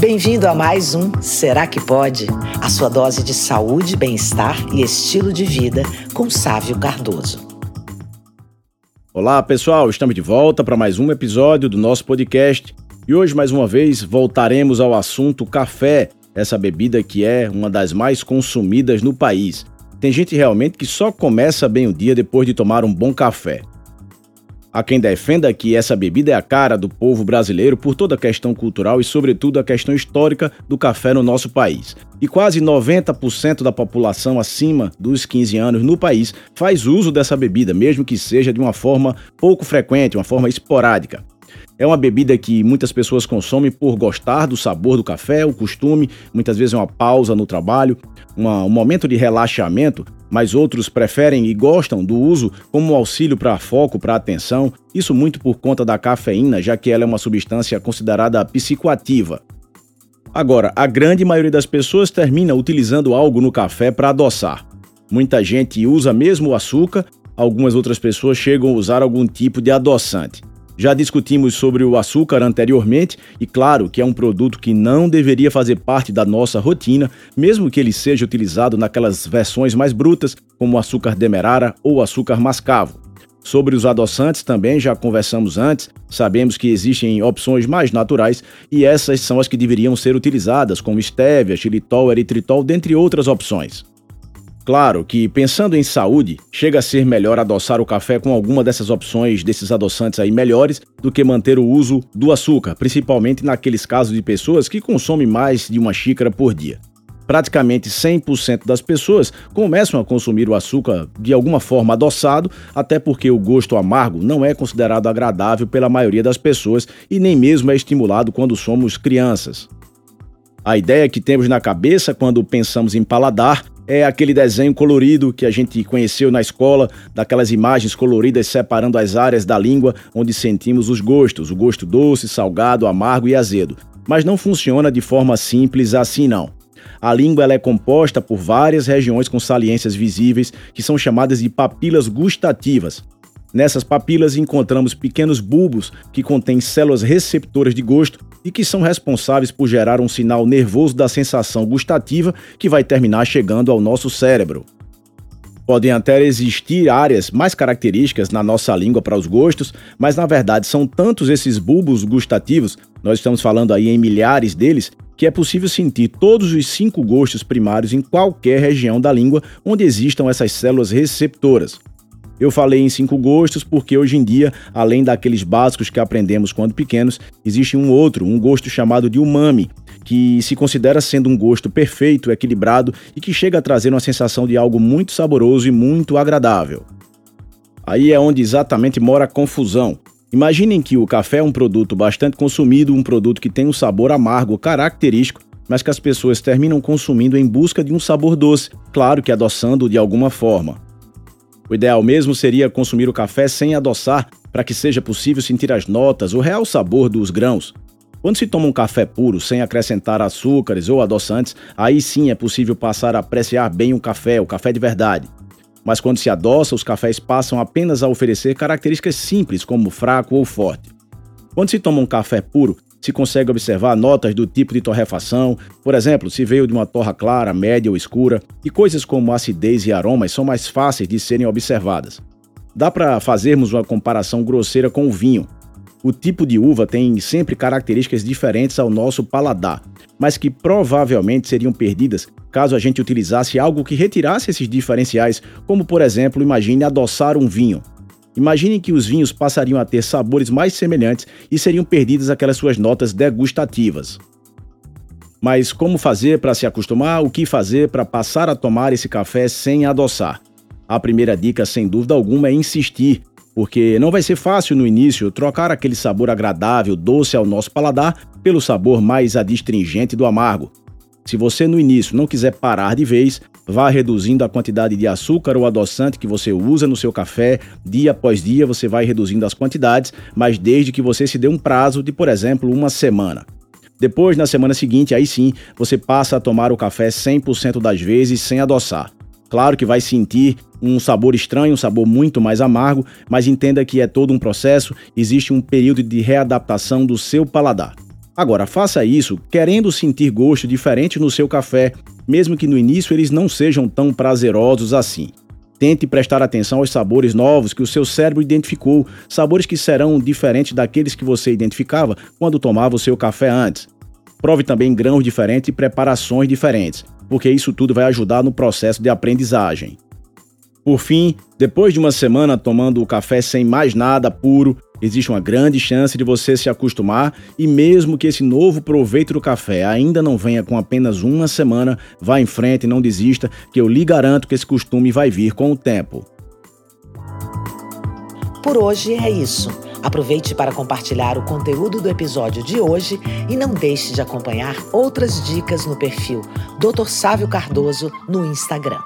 Bem-vindo a mais um Será que Pode? A sua dose de saúde, bem-estar e estilo de vida com Sávio Cardoso. Olá, pessoal, estamos de volta para mais um episódio do nosso podcast. E hoje, mais uma vez, voltaremos ao assunto café, essa bebida que é uma das mais consumidas no país. Tem gente realmente que só começa bem o dia depois de tomar um bom café. Há quem defenda que essa bebida é a cara do povo brasileiro por toda a questão cultural e, sobretudo, a questão histórica do café no nosso país. E quase 90% da população acima dos 15 anos no país faz uso dessa bebida, mesmo que seja de uma forma pouco frequente, uma forma esporádica. É uma bebida que muitas pessoas consomem por gostar do sabor do café, o costume, muitas vezes é uma pausa no trabalho, uma, um momento de relaxamento, mas outros preferem e gostam do uso como um auxílio para foco, para atenção, isso muito por conta da cafeína, já que ela é uma substância considerada psicoativa. Agora, a grande maioria das pessoas termina utilizando algo no café para adoçar. Muita gente usa mesmo o açúcar, algumas outras pessoas chegam a usar algum tipo de adoçante. Já discutimos sobre o açúcar anteriormente e claro que é um produto que não deveria fazer parte da nossa rotina, mesmo que ele seja utilizado naquelas versões mais brutas, como açúcar demerara ou açúcar mascavo. Sobre os adoçantes também já conversamos antes, sabemos que existem opções mais naturais e essas são as que deveriam ser utilizadas, como estévia, xilitol, eritritol, dentre outras opções. Claro que, pensando em saúde, chega a ser melhor adoçar o café com alguma dessas opções desses adoçantes aí melhores do que manter o uso do açúcar, principalmente naqueles casos de pessoas que consomem mais de uma xícara por dia. Praticamente 100% das pessoas começam a consumir o açúcar de alguma forma adoçado, até porque o gosto amargo não é considerado agradável pela maioria das pessoas e nem mesmo é estimulado quando somos crianças. A ideia que temos na cabeça quando pensamos em paladar é aquele desenho colorido que a gente conheceu na escola, daquelas imagens coloridas separando as áreas da língua onde sentimos os gostos, o gosto doce, salgado, amargo e azedo. Mas não funciona de forma simples assim não. A língua ela é composta por várias regiões com saliências visíveis que são chamadas de papilas gustativas. Nessas papilas encontramos pequenos bulbos que contêm células receptoras de gosto e que são responsáveis por gerar um sinal nervoso da sensação gustativa que vai terminar chegando ao nosso cérebro. Podem até existir áreas mais características na nossa língua para os gostos, mas na verdade são tantos esses bulbos gustativos, nós estamos falando aí em milhares deles, que é possível sentir todos os cinco gostos primários em qualquer região da língua onde existam essas células receptoras. Eu falei em cinco gostos porque hoje em dia, além daqueles básicos que aprendemos quando pequenos, existe um outro, um gosto chamado de umami, que se considera sendo um gosto perfeito, equilibrado e que chega a trazer uma sensação de algo muito saboroso e muito agradável. Aí é onde exatamente mora a confusão. Imaginem que o café é um produto bastante consumido, um produto que tem um sabor amargo característico, mas que as pessoas terminam consumindo em busca de um sabor doce, claro que adoçando de alguma forma. O ideal mesmo seria consumir o café sem adoçar, para que seja possível sentir as notas, o real sabor dos grãos. Quando se toma um café puro, sem acrescentar açúcares ou adoçantes, aí sim é possível passar a apreciar bem o café, o café de verdade. Mas quando se adoça, os cafés passam apenas a oferecer características simples, como fraco ou forte. Quando se toma um café puro, se consegue observar notas do tipo de torrefação, por exemplo, se veio de uma torra clara, média ou escura, e coisas como acidez e aromas são mais fáceis de serem observadas. Dá para fazermos uma comparação grosseira com o vinho. O tipo de uva tem sempre características diferentes ao nosso paladar, mas que provavelmente seriam perdidas caso a gente utilizasse algo que retirasse esses diferenciais, como por exemplo, imagine adoçar um vinho. Imaginem que os vinhos passariam a ter sabores mais semelhantes e seriam perdidas aquelas suas notas degustativas. Mas como fazer para se acostumar? O que fazer para passar a tomar esse café sem adoçar? A primeira dica, sem dúvida alguma, é insistir, porque não vai ser fácil no início trocar aquele sabor agradável, doce ao nosso paladar, pelo sabor mais adstringente do amargo. Se você no início não quiser parar de vez, vá reduzindo a quantidade de açúcar ou adoçante que você usa no seu café. Dia após dia você vai reduzindo as quantidades, mas desde que você se dê um prazo de, por exemplo, uma semana. Depois, na semana seguinte, aí sim, você passa a tomar o café 100% das vezes sem adoçar. Claro que vai sentir um sabor estranho, um sabor muito mais amargo, mas entenda que é todo um processo, existe um período de readaptação do seu paladar. Agora, faça isso querendo sentir gosto diferente no seu café, mesmo que no início eles não sejam tão prazerosos assim. Tente prestar atenção aos sabores novos que o seu cérebro identificou, sabores que serão diferentes daqueles que você identificava quando tomava o seu café antes. Prove também grãos diferentes e preparações diferentes, porque isso tudo vai ajudar no processo de aprendizagem. Por fim, depois de uma semana tomando o café sem mais nada puro, existe uma grande chance de você se acostumar e mesmo que esse novo proveito do café ainda não venha com apenas uma semana, vá em frente e não desista, que eu lhe garanto que esse costume vai vir com o tempo. Por hoje é isso. Aproveite para compartilhar o conteúdo do episódio de hoje e não deixe de acompanhar outras dicas no perfil Dr. Sávio Cardoso no Instagram.